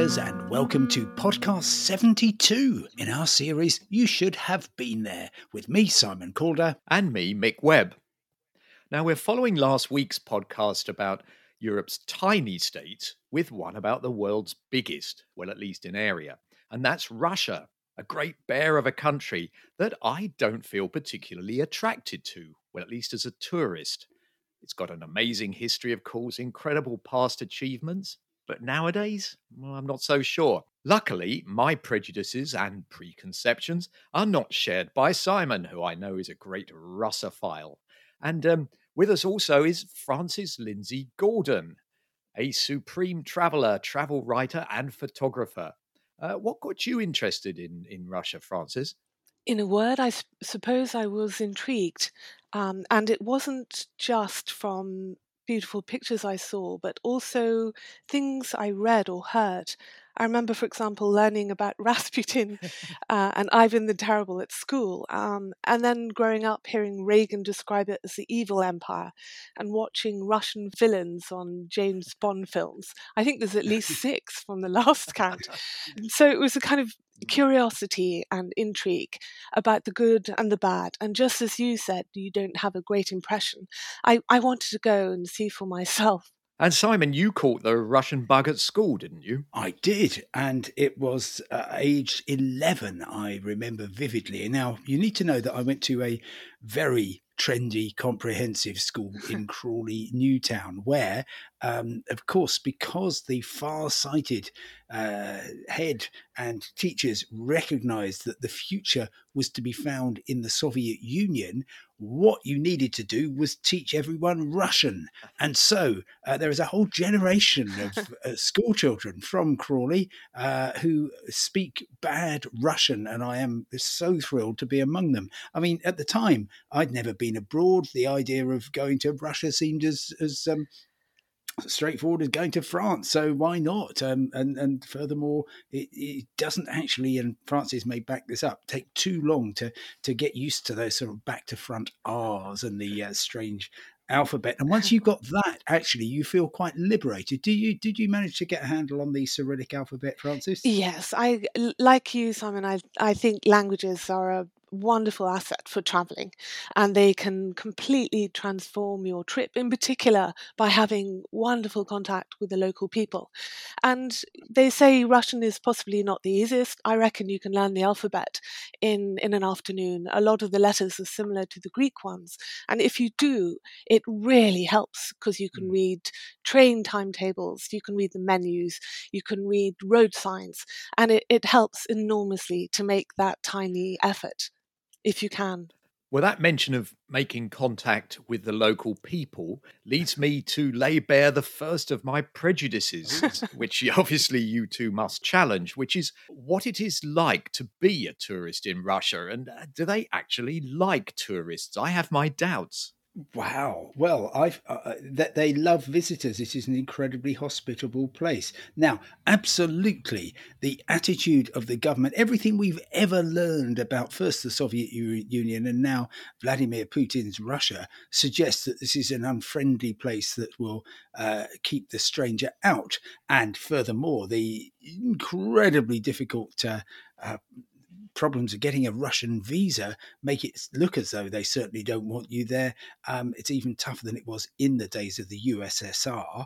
travellers, and welcome to podcast 72 in our series You Should Have Been There with me, Simon Calder. And me, Mick Webb. Now, we're following last week's podcast about Europe's tiny states with one about the world's biggest, well, at least in area, and that's Russia, a great bear of a country that I don't feel particularly attracted to, well, at least as a tourist. It's got an amazing history, of course, incredible past achievements, but nowadays, well, I'm not so sure. Luckily, my prejudices and preconceptions are not shared by Simon, who I know is a great Russophile. And um, with us also is Frances Linzee Gordon, a supreme traveller, travel writer, and photographer. Uh, what got you interested in, in Russia, Frances? In a word, I suppose I was intrigued. Um, and it wasn't just from beautiful pictures I saw, but also things I read or heard. I remember, for example, learning about Rasputin uh, and Ivan the Terrible at school, um, and then growing up hearing Reagan describe it as the evil empire and watching Russian villains on James Bond films. I think there's at least six from the last count. so it was a kind of curiosity and intrigue about the good and the bad. And just as you said, you don't have a great impression. I, I wanted to go and see for myself. And Simon, you caught the Russian bug at school, didn't you? I did, and it was uh, age 11, I remember vividly. Now, you need to know that I went to a very trendy comprehensive school in Crawley Newtown, where, um, of course, because the far sighted uh, head and teachers recognized that the future was to be found in the Soviet Union, what you needed to do was teach everyone Russian. And so uh, there is a whole generation of uh, school children from Crawley uh, who speak bad Russian, and I am so thrilled to be among them. I mean, at the time, I'd never been abroad. The idea of going to Russia seemed as, as um, straightforward as going to France. So why not? Um, and and furthermore, it, it, doesn't actually, and Frances may back this up, take too long to to get used to those sort of back to front R's and the uh, strange alphabet. And once you've got that, actually, you feel quite liberated. Do you? Did you manage to get a handle on the Cyrillic alphabet, Frances? Yes, I like you, Simon. I I think languages are a wonderful asset for traveling and they can completely transform your trip in particular by having wonderful contact with the local people. And they say russian is possibly not the easiest. I reckon you can learn the alphabet in in an afternoon. A lot of the letters are similar to the greek ones. And if you do it really helps because you can mm. read train timetables you can read the menus you can read road signs and it, it helps enormously to make that tiny effort if you can. Well, that mention of making contact with the local people leads me to lay bare the first of my prejudices, which obviously you two must challenge, which is what it is like to be a tourist in Russia. And uh, do they actually like tourists? I have my doubts. Wow. Well, I've uh, uh, that they love visitors. It is an incredibly hospitable place. Now, absolutely, the attitude of the government, everything we've ever learned about first the Soviet Union and now Vladimir Putin's Russia, suggests that this is an unfriendly place that will uh, keep the stranger out. And furthermore, the incredibly difficult uh, uh, problems of getting a Russian visa make it look as though they certainly don't want you there. Um, it's even tougher than it was in the days of the USSR.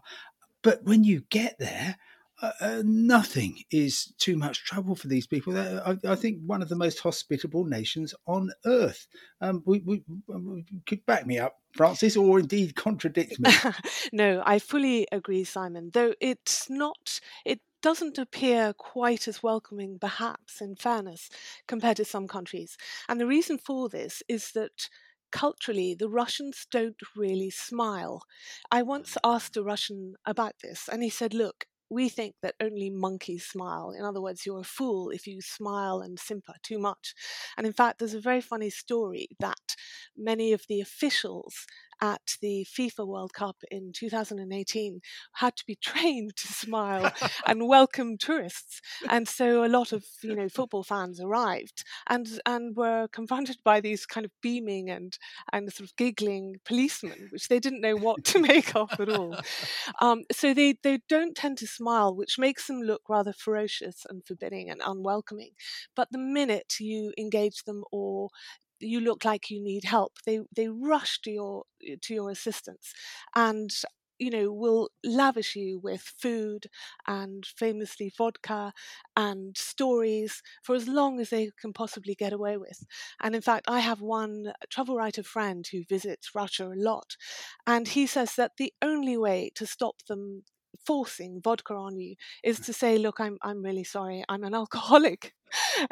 But when you get there, uh, uh, nothing is too much trouble for these people. I, I, think one of the most hospitable nations on earth. Um, we, we, we, could back me up, Frances, or indeed contradict me. no, I fully agree, Simon. Though it's not, it doesn't appear quite as welcoming, perhaps, in fairness, compared to some countries. And the reason for this is that culturally, the Russians don't really smile. I once mm. asked a Russian about this, and he said, Look, we think that only monkeys smile. In other words, you're a fool if you smile and simper too much. And in fact, there's a very funny story that many of the officials at the FIFA World Cup in 2018 had to be trained to smile and welcome tourists. And so a lot of you know football fans arrived and and were confronted by these kind of beaming and and sort of giggling policemen, which they didn't know what to make of at all. Um, so they they don't tend to smile, which makes them look rather ferocious and forbidding and unwelcoming. But the minute you engage them or you look like you need help. They they rush to your eh, to your assistance and you know will lavish you with food and famously vodka and stories for as long as they can possibly get away with. And in fact i have one travel writer friend who visits russia a lot and he says that the only way to stop them forcing vodka on you is to say look i'm i'm really sorry i'm an alcoholic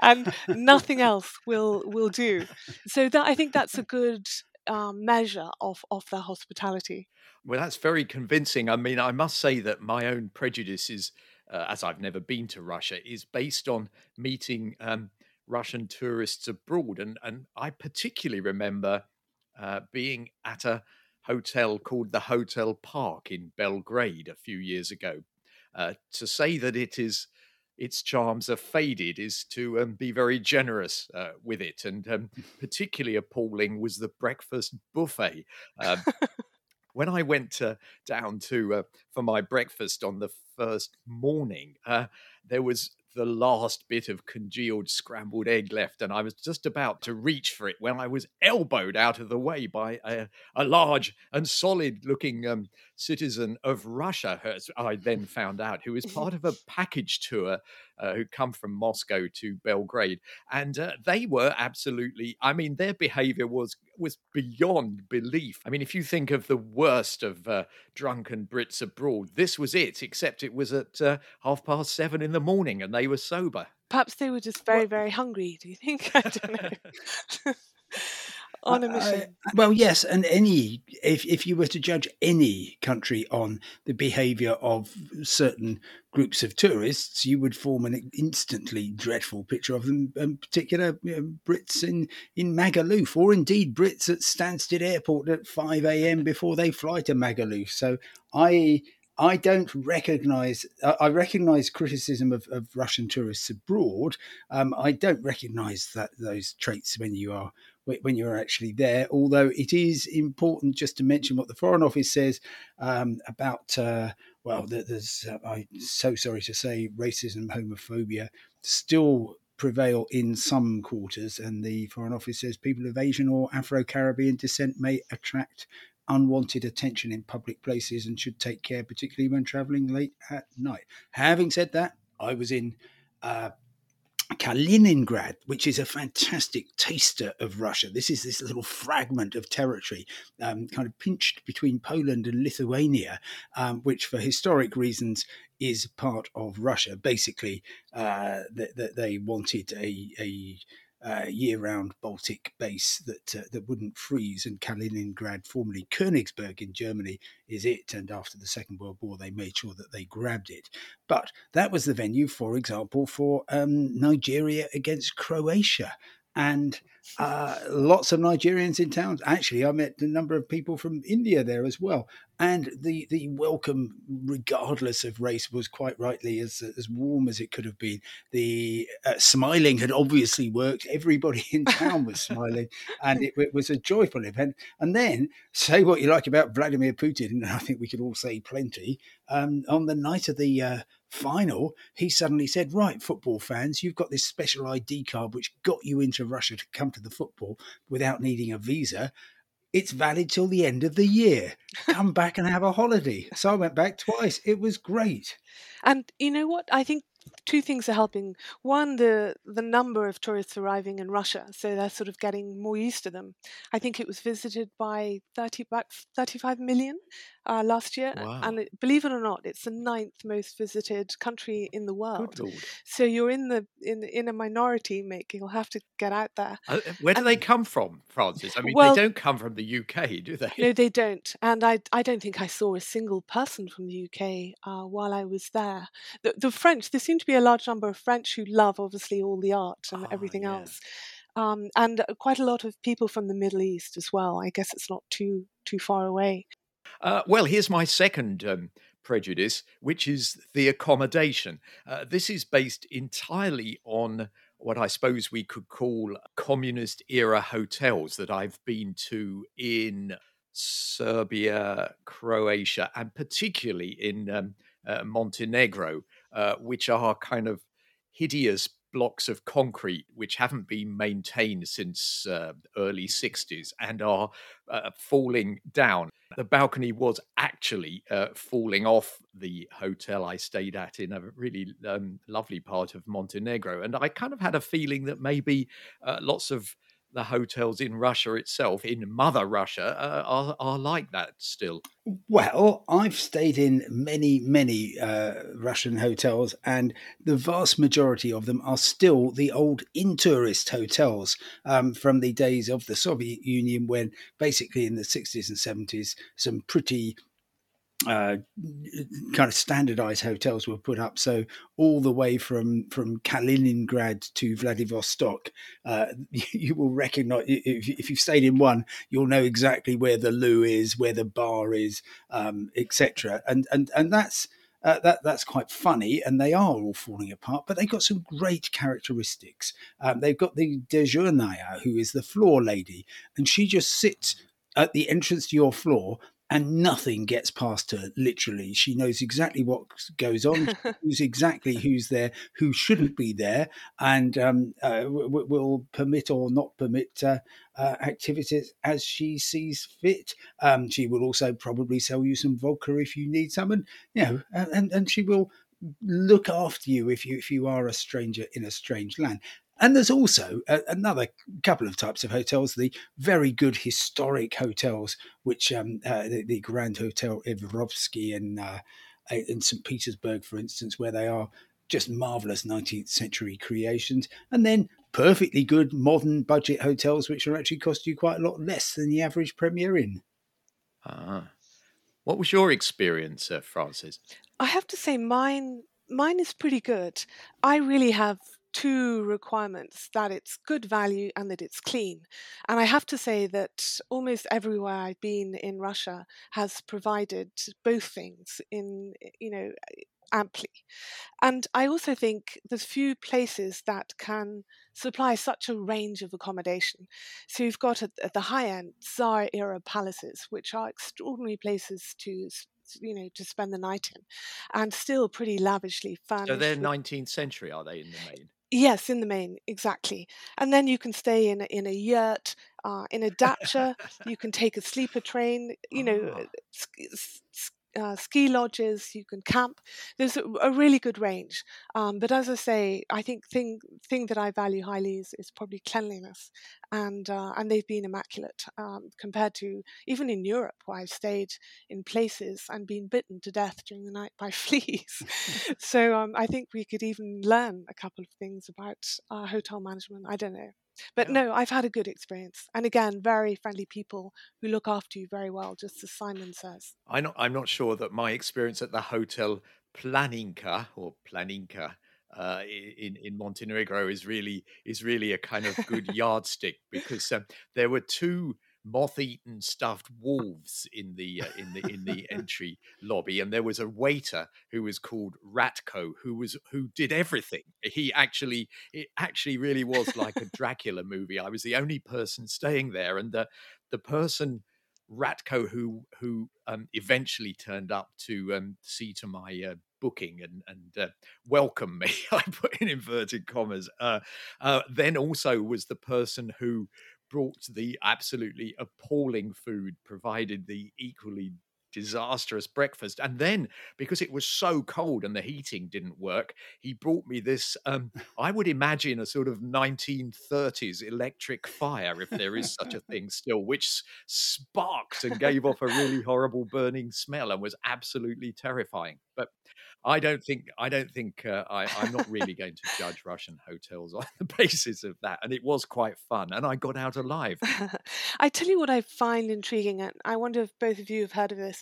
and nothing else will will do. So that i think that's a good um, measure of of their hospitality. Well that's very convincing. I mean i must say that my own prejudices uh, as i've never been to russia is based on meeting um, russian tourists abroad and and i particularly remember uh, being at a hotel called the Hotel Park in Belgrade a few years ago. Uh, to say that it is its charms are faded is to um, be very generous uh, with it. And um, particularly appalling was the breakfast buffet. Um, when I went uh, down to uh, for my breakfast on the first morning, uh, there was the last bit of congealed scrambled egg left, and I was just about to reach for it when I was elbowed out of the way by a, a large and solid looking um, citizen of Russia, as I then found out, who was part of a package tour uh, who'd come from Moscow to Belgrade. And uh, they were absolutely, I mean, their behavior was was beyond belief. I mean, if you think of the worst of uh, drunken Brits abroad, this was it, except it was at uh, half past seven in the morning and they were sober. Perhaps they were just very, very hungry, do you think? I don't know. on a mission. well, yes, and any if if you were to judge any country on the behaviour of certain groups of tourists, you would form an instantly dreadful picture of them, in particular you know, Brits in in Magaluf, or indeed Brits at Stansted Airport at five a.m. before they fly to Magaluf. So I. I don't recognize. I recognize criticism of, of Russian tourists abroad. Um, I don't recognize that those traits when you are when you're actually there. Although it is important just to mention what the Foreign Office says um, about, uh, well, there's, uh, I'm so sorry to say, racism, homophobia still prevail in some quarters. And the Foreign Office says people of Asian or Afro Caribbean descent may attract unwanted attention in public places and should take care, particularly when traveling late at night. Having said that, I was in uh, Kaliningrad, which is a fantastic taster of Russia. This is this little fragment of territory, um, kind of pinched between Poland and Lithuania, um, which, for historic reasons, is part of Russia. Basically, uh, that, that they wanted a, a uh, year-round Baltic base that uh, that wouldn't freeze. And Kaliningrad, formerly Königsberg in Germany, is it. And after the Second World War, they made sure that they grabbed it. But that was the venue, for example, for um, Nigeria against Croatia. And uh, lots of Nigerians in town. Actually, I met a number of people from India there as well, and the the welcome, regardless of race, was quite rightly as as warm as it could have been. The uh, smiling had obviously worked. Everybody in town was smiling, and it, it, was a joyful event. And then say what you like about Vladimir Putin, and I think we could all say plenty. Um, on the night of the uh, final, he suddenly said, Right, football fans, you've got this special ID card which got you into Russia to come to the football without needing a visa. It's valid till the end of the year. Come back and have a holiday. So I went back twice. It was great. And you know what? I think two things are helping. One, the the number of tourists arriving in Russia, so they're sort of getting more used to them. I think it was visited by 30 about 35 million uh, last year, wow. and it, believe it or not, it's the ninth most visited country in the world. So you're in the in in a minority, Mick. You'll have to get out there. Uh, uh where do and, they come from, Frances? I mean, well, they don't come from the UK, do they? No, they don't. And I I don't think I saw a single person from the UK uh, while I was there. The, the French, there seem to be a large number of French who love, obviously, all the art and oh, everything yeah. else. um, and quite a lot of people from the Middle East as well. I guess it's not too too far away. Uh, well, here's my second um, prejudice, which is the accommodation. Uh, this is based entirely on what I suppose we could call communist era hotels that I've been to in Serbia, Croatia, and particularly in um, uh, Montenegro, uh, which are kind of hideous blocks of concrete which haven't been maintained since uh, early 60s and are uh, falling down. The balcony was actually uh, falling off the hotel i stayed at in a really um, lovely part of montenegro and i kind of had a feeling that maybe uh, lots of the hotels in Russia itself, in Mother Russia, uh, are, are like that still? Well, I've stayed in many, many uh, Russian hotels, and the vast majority of them are still the old in tourist hotels um, from the days of the Soviet Union, when basically in the 60s and 70s, some pretty uh, kind of standardized hotels were put up. So all the way from from Kaliningrad to Vladivostok, uh, you, will recognize if, if, you've stayed in one, you'll know exactly where the loo is, where the bar is, um, etc. And and and that's. Uh, that that's quite funny, and they are all falling apart. But they've got some great characteristics. Um, they've got the dezhurnaya, who is the floor lady, and she just sits at the entrance to your floor and nothing gets past her literally. She knows exactly what goes on. Knows exactly who's there who shouldn't be there and um, uh, w- will permit or not permit uh, uh, activities as she sees fit. Um, she will also probably sell you some vodka if you need some and you know and, and she will look after you if you if you are a stranger in a strange land and there's also a, another couple of types of hotels, the very good historic hotels, which um, uh, the, the, Grand Hotel Ivrovsky in, uh, in St. Petersburg, for instance, where they are just marvelous 19th century creations. And then perfectly good modern budget hotels, which are actually cost you quite a lot less than the average Premier Inn. Ah. What was your experience, uh, Frances? I have to say, mine mine is pretty good. I really have two requirements that it's good value and that it's clean. And I have to say that almost everywhere I've been in Russia has provided both things in, eh, you know, eh, amply. And I also think there's few places that can supply such a range of accommodation. So you've got at, at the high end Tsar era palaces, which are extraordinary places to you know to spend the night in and still pretty lavishly furnished so they're 19th century are they in the main Yes, in the main, exactly. And then you can stay in a, in a yurt, uh, in a dacha. you can take a sleeper train. You know, oh uh, ski lodges, you can camp. There's a, a really good range. Um, but as I say, I think thing thing that I value highly is, is probably cleanliness, and uh, and they've been immaculate um, compared to even in Europe where I've stayed in places and been bitten to death during the night by fleas. so um, I think we could even learn a couple of things about uh, hotel management. I don't know. But yeah. no, I've had a good experience, and again, very friendly people who look after you very well, just as Simon says. I'm not, I'm not sure that my experience at the hotel Planinka or Planinka uh, in in Montenegro is really is really a kind of good yardstick because um, there were two moth-eaten stuffed wolves in the uh, in the in the entry lobby and there was a waiter who was called Ratko who was who did everything he actually it actually really was like a Dracula movie i was the only person staying there and the the person Ratko who who um, eventually turned up to um, see to my uh, booking and and uh, welcome me. I put in inverted commas. Uh, uh, then also was the person who brought the absolutely appalling food, provided the equally disastrous breakfast. And then, because it was so cold and the heating didn't work, he brought me this, um, I would imagine, a sort of 1930s electric fire, if there is such a thing still, which sparked and gave off a really horrible burning smell and was absolutely terrifying. But I don't think I don't think uh, I, am not really going to judge Russian hotels on the basis of that. And it was quite fun, and I got out alive. I tell you what I find intriguing, and I wonder if both of you have heard of this.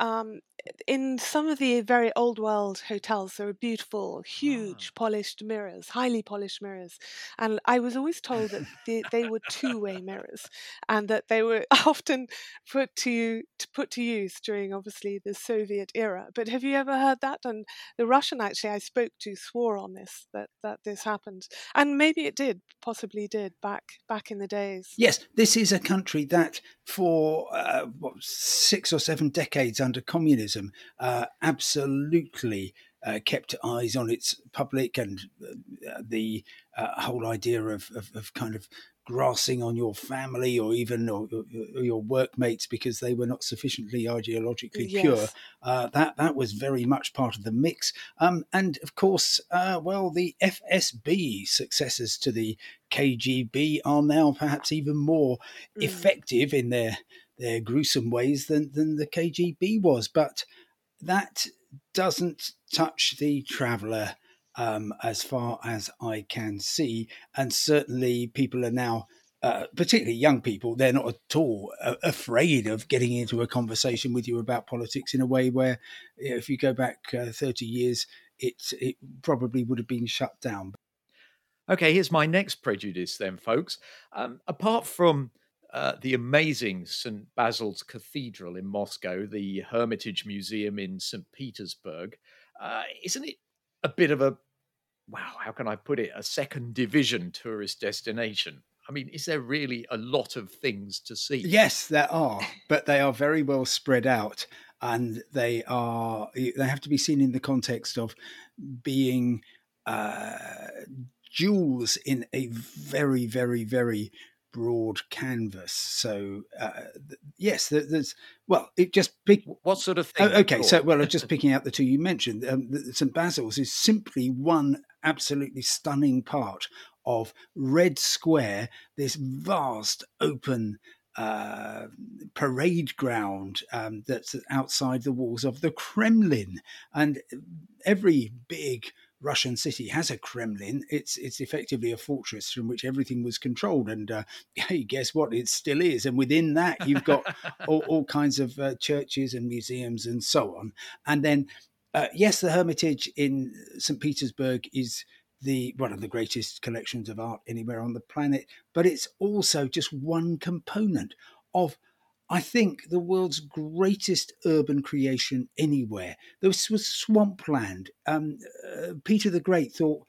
um, in some of the very old world hotels, there are beautiful, huge, ah. polished mirrors, highly polished mirrors. And I was always told that they, they were two way mirrors and that they were often put to, to put to use during obviously the Soviet era. But have you ever heard that? And the Russian actually I spoke to swore on this that, that this happened. And maybe it did, possibly did back back in the days. Yes, this is a country that for uh, what, six or seven decades under communism uh, absolutely uh, kept eyes on its public and uh, the uh, whole idea of, of, of, kind of grassing on your family or even or, or your workmates because they were not sufficiently ideologically yes. pure. Uh, that that was very much part of the mix. Um, and of course, uh, well, the FSB successors to the KGB are now perhaps even more mm. effective in their their gruesome ways than, than the KGB was. But that doesn't touch the traveller um, as far as I can see. And certainly people are now. Uh, particularly young people, they're not at all uh, afraid of getting into a conversation with you about politics in a way where, you know, if you go back uh, 30 years, it, it probably would have been shut down. Okay, here's my next prejudice, then, folks. Um, apart from uh, the amazing St. Basil's Cathedral in Moscow, the Hermitage Museum in St. Petersburg. Uh, isn't it a bit of a, wow, how can I put it, a second division tourist destination? I mean, is there really a lot of things to see? Yes, there are, but they are very well spread out and they are, they have to be seen in the context of being uh, jewels in a very, very, very broad canvas. So uh, yes, there's well, it just pick what sort of thing. Oh, okay, so well, just picking out the two you mentioned, um, St Basil's is simply one absolutely stunning part of Red Square, this vast open. Uh, parade ground um, that's outside the walls of the Kremlin, and every big Russian city has a Kremlin. It's it's effectively a fortress from which everything was controlled, and uh, hey, guess what? It still is. And within that, you've got all, all, kinds of uh, churches and museums and so on. And then, uh, yes, the Hermitage in St. Petersburg is the one of the greatest collections of art anywhere on the planet, but it's also just one component of I think, the world's greatest urban creation anywhere. This was swampland. Um, uh, Peter the Great thought,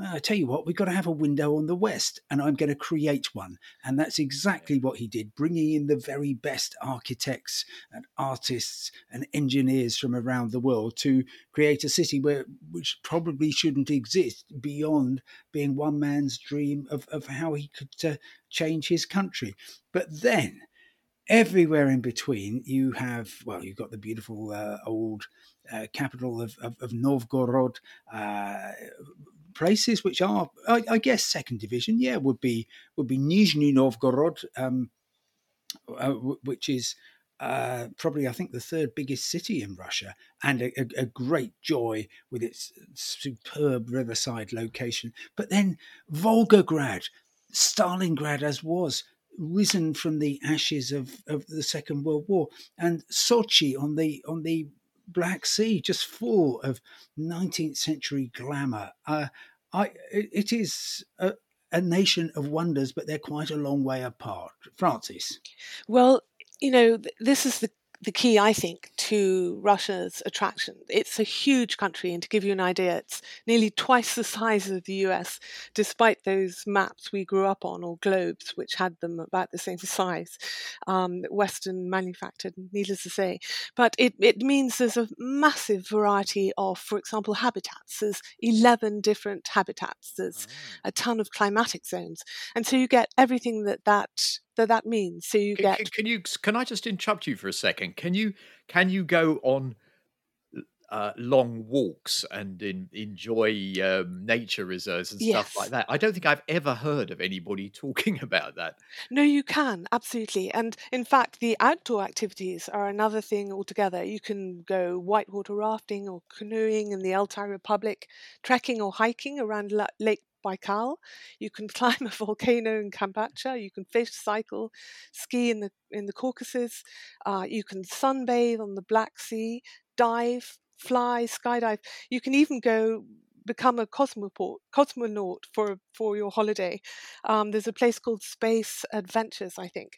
I tell you what, we've got to have a window on the west, and I'm going to create one. And that's exactly what he did, bringing in the very best architects and artists and engineers from around the world to create a city where which probably shouldn't exist beyond being one man's dream of, of how he could uh, change his country. But then everywhere in between, you have, well, you've got the beautiful uh, old uh, capital of, of, of Novgorod, uh, places which are, I, I, guess, second division. Yeah, would be would be Nizhny Novgorod, um, uh, which is uh, probably I think the third biggest city in Russia, and a, a, a, great joy with its superb riverside location. But then Volgograd, Stalingrad as was, risen from the ashes of, of the Second World War, and Sochi on the on the Black Sea, just full of 19th century glamour. Uh, I, it is a, a nation of wonders, but they're quite a long way apart. Frances. Well, you know, this is the the key, I think, to Russia's attraction. It's a huge country, and to give you an idea, it's nearly twice the size of the US, despite those maps we grew up on, or globes, which had them about the same size, um, Western manufactured, needless to say. But it, it means there's a massive variety of, for example, habitats. There's 11 different habitats, there's oh. a ton of climatic zones. And so you get everything that that that that means. So you can, get. Can you? Can I just interrupt you for a second? Can you? Can you go on? Uh, long walks and in, enjoy um, nature reserves and yes. stuff like that. I don't think I've ever heard of anybody talking about that. No, you can absolutely, and in fact, the outdoor activities are another thing altogether. You can go whitewater rafting or canoeing in the Altai Republic, trekking or hiking around Lake Baikal. You can climb a volcano in Kamchatka. You can fish, cycle, ski in the in the Caucasus. Uh, you can sunbathe on the Black Sea, dive, fly, skydive. You can even go become a cosmoport, cosmonaut for for your holiday. Um, there's a place called Space Adventures, I think,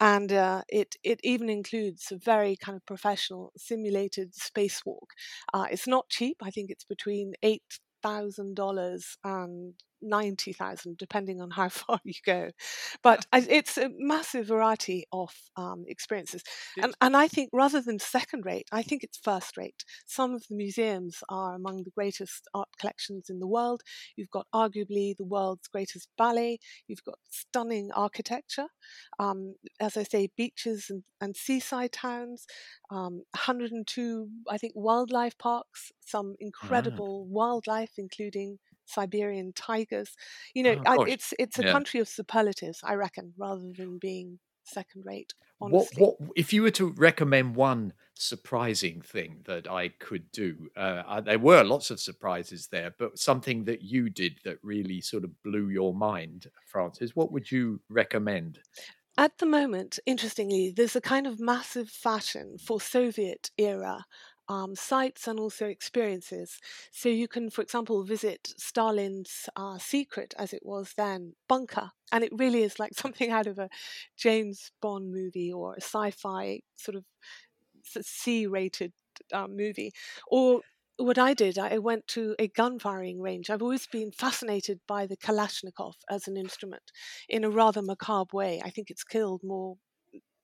and uh, it it even includes a very kind of professional simulated spacewalk. Uh, it's not cheap. I think it's between eight thousand dollars and 90,000, depending on how far you go. But it's a massive variety of um, experiences. And, and I think rather than second rate, I think it's first rate. Some of the museums are among the greatest art collections in the world. You've got arguably the world's greatest ballet. You've got stunning architecture. Um, as I say, beaches and, and seaside towns. Um, 102, I think, wildlife parks, some ah. incredible wildlife, including Siberian tigers. You know, oh, I, it's it's a yeah. country of superlatives, I reckon, rather than being second rate. Honestly. What, what if you were to recommend one surprising thing that I could do? Uh, there were lots of surprises there, but something that you did that really sort of blew your mind, Frances. What would you recommend? At the moment, interestingly, there's a kind of massive fashion for Soviet era um, sites and also experiences. So you can, for example, visit Stalin's uh, secret, as it was then, bunker. And it really is like something out of a James Bond movie or a sci fi sort of C rated uh, movie. Or what I did, I went to a gun firing range. I've always been fascinated by the Kalashnikov as an instrument in a rather macabre way. I think it's killed more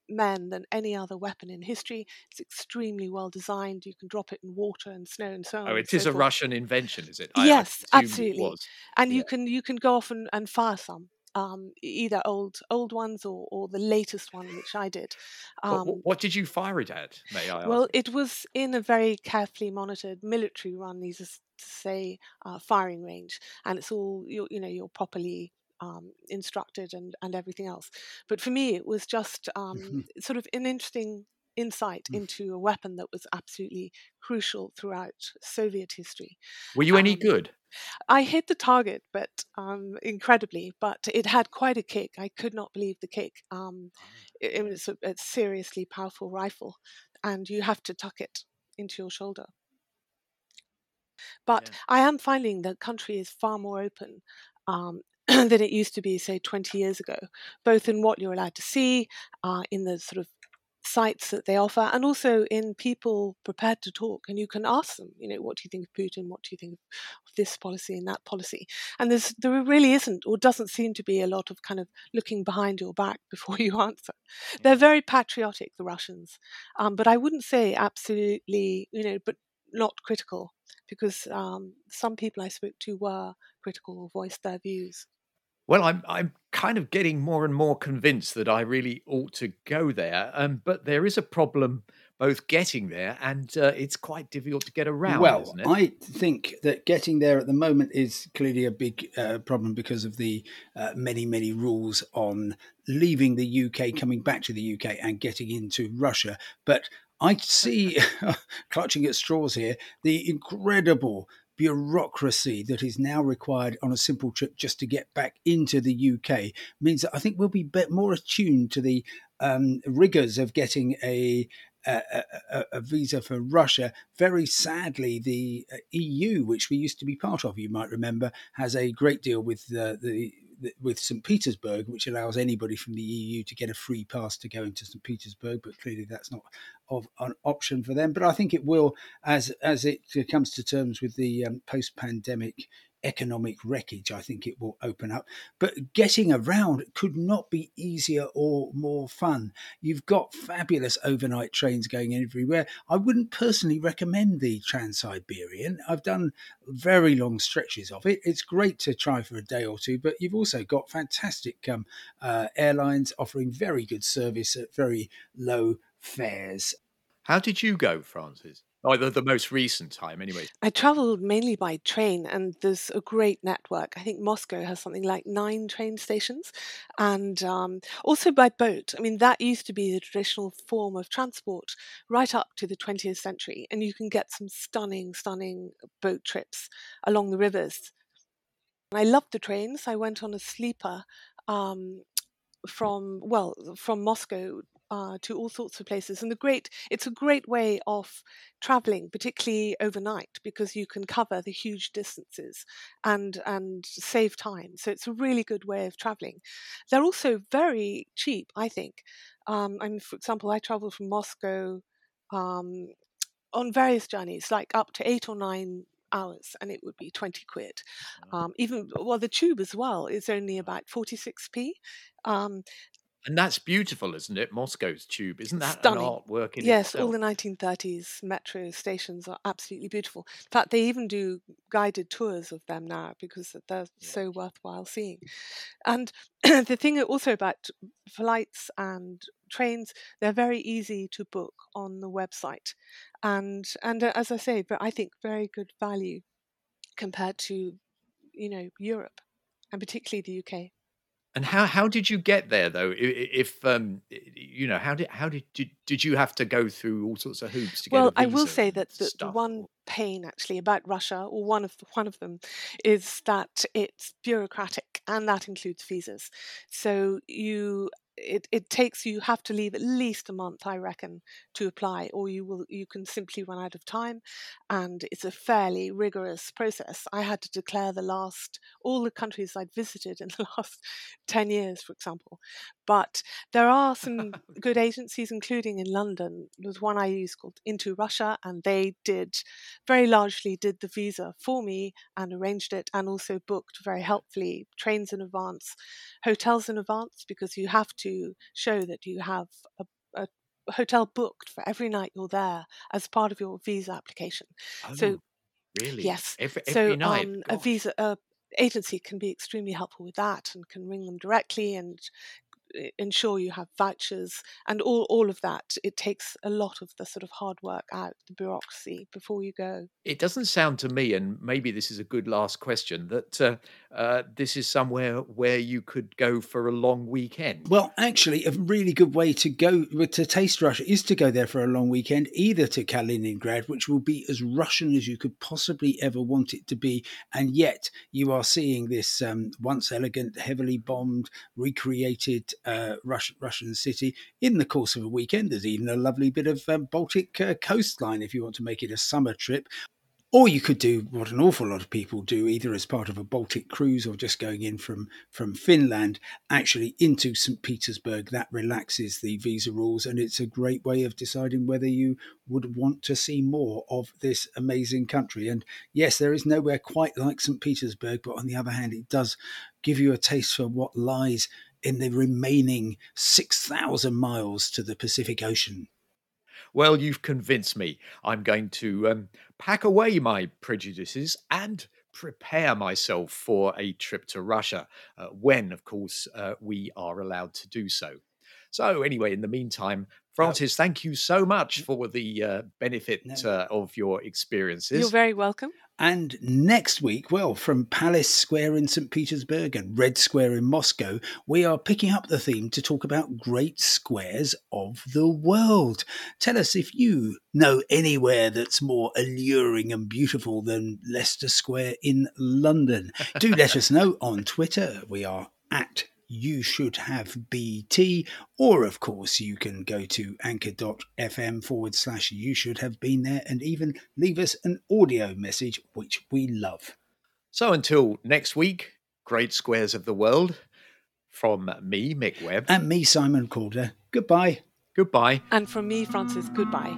men than any other weapon in history. It's extremely well designed. You can drop it in water and snow and so on. Oh, it is so a forth. Russian invention, is it? I, yes, I absolutely. And yeah. you can you can go off and, and fire some. Um, either old old ones or, or the latest one, which I did. Um, what, what, did you fire it at? May I? Well, it was in a very carefully monitored military run. These to say uh, firing range, and it's all you you know you're properly um, instructed and, and everything else. But for me, it was just um, sort of an interesting insight mm. into a weapon that was absolutely crucial throughout Soviet history. Were you um, any good? I hit the target, but um, incredibly, but it had quite a kick. I could not believe the kick. Um, it, it, was a, a, seriously powerful rifle, and you have to tuck it into your shoulder. But yeah. I am finding the country is far more open. Um, than it used to be, say, 20 years ago, both in what you're allowed to see, uh, in the sort of sites that they offer, and also in people prepared to talk. And you can ask them, you know, what do you think of Putin? What do you think of this policy and that policy? And there's there really isn't, or doesn't seem to be, a lot of kind of looking behind your back before you answer. They're very patriotic, the Russians, um, but I wouldn't say absolutely, you know, but not critical because um, some people I spoke to were critical or voiced their views. Well, I'm I'm kind of getting more and more convinced that I really ought to go there. Um, but there is a problem both getting there and uh, it's quite difficult to get around. Well, I think that getting there at the moment is clearly a big uh, problem because of the uh, many many rules on leaving the UK, coming back to the UK, and getting into Russia. But I see, clutching at straws here, the incredible bureaucracy that is now required on a simple trip just to get back into the UK means that I think we'll be more attuned to the um, rigors of getting a a, a, a, visa for Russia. Very sadly, the uh, EU, which we used to be part of, you might remember, has a great deal with the, the with St. Petersburg, which allows anybody from the EU to get a free pass to go into St. Petersburg, but clearly that's not of an option for them. But I think it will as as it comes to terms with the um, post pandemic economic wreckage, I think it will open up. But getting around could not be easier or more fun. You've got fabulous overnight trains going everywhere. I wouldn't personally recommend the Trans Siberian. I've done very long stretches of it. It's great to try for a day or two, but you've also got fantastic um, uh, airlines offering very good service at very low fares. How did you go, Frances? Oh, the, the most recent time, anyway. I traveled mainly by train, and there's a great network. I think Moscow has something like nine train stations, and um, also by boat. I mean, that used to be the traditional form of transport right up to the 20th century, and you can get some stunning, stunning boat trips along the rivers I loved the trains. I went on a sleeper um, from well from Moscow uh, to all sorts of places. And the great, it's a great way of traveling, particularly overnight, because you can cover the huge distances and and save time. So it's a really good way of traveling. They're also very cheap, I think. Um, I mean, for example, I traveled from Moscow um, on various journeys, like up to eight or nine hours and it would be 20 quid um, even well the tube as well is only about 46p um, and that's beautiful, isn't it? Moscow's tube, isn't that Stunning. an artwork in yes, itself? all the 1930s metro stations are absolutely beautiful. In fact, they even do guided tours of them now because they're Yeah. so worthwhile seeing. And the thing also about flights and trains, they're very easy to book on the website, and and uh, as I say, but I think very good value compared to you know Europe and particularly the UK. And how how did you get there though? If um, you know, how did how did did, did you have to go through all sorts of hoops to get Well, I will say that the, the one pain actually about Russia, or one of the, one of them, is that it's bureaucratic, and that includes visas. So you. It, it takes you have to leave at least a month I reckon to apply or you will you can simply run out of time and it's a fairly rigorous process. I had to declare the last all the countries I'd visited in the last 10 years for example but there are some good agencies, including in London. There was one I used called Into Russia, and they did very largely did the visa for me and arranged it, and also booked very helpfully trains in advance, hotels in advance, because you have to show that you have a, a hotel booked for every night you're there as part of your visa application. So Oh, really? yes, Every so night. um, a visa uh, agency can be extremely helpful with that and can ring them directly and ensure you have vouchers and all, all of that. It takes a lot of the sort of hard work out, the bureaucracy before you go. It doesn't sound to me, and maybe this is a good last question, that uh, uh, this is somewhere where you could go for a long weekend. Well, actually, a really good way to go to taste Russia is to go there for a long weekend, either to Kaliningrad, which will be as Russian as you could possibly ever want it to be, and yet you are seeing this um, once elegant, heavily bombed, recreated uh, Russian Russian city in the course of a weekend. There's even a lovely bit of um, Baltic uh, coastline if you want to make it a summer trip. Or you could do what an awful lot of people do, either as part of a Baltic cruise or just going in from, from Finland, actually into St. Petersburg. That relaxes the visa rules, and it's a great way of deciding whether you would want to see more of this amazing country. And yes, there is nowhere quite like St. Petersburg, but on the other hand, it does give you a taste for what lies in the remaining 6,000 miles to the Pacific Ocean. Well, you've convinced me. I'm going to um, pack away my prejudices and prepare myself for a trip to Russia uh, when, of course, uh, we are allowed to do so. So, anyway, in the meantime, Frances, thank you so much for the uh, benefit No. uh, of your experiences. You're very welcome. And next week, well, from Palace Square in St. Petersburg and Red Square in Moscow, we are picking up the theme to talk about great squares of the world. Tell us if you know anywhere that's more alluring and beautiful than Leicester Square in London. Do let us know on Twitter. We are at you should have BT, or of course, you can go to anchor.fm forward slash you should have been there and even leave us an audio message, which we love. So, until next week, great squares of the world, from me, Mick Webb, And me, Simon Calder. Goodbye. goodbye. And from me, Frances, goodbye.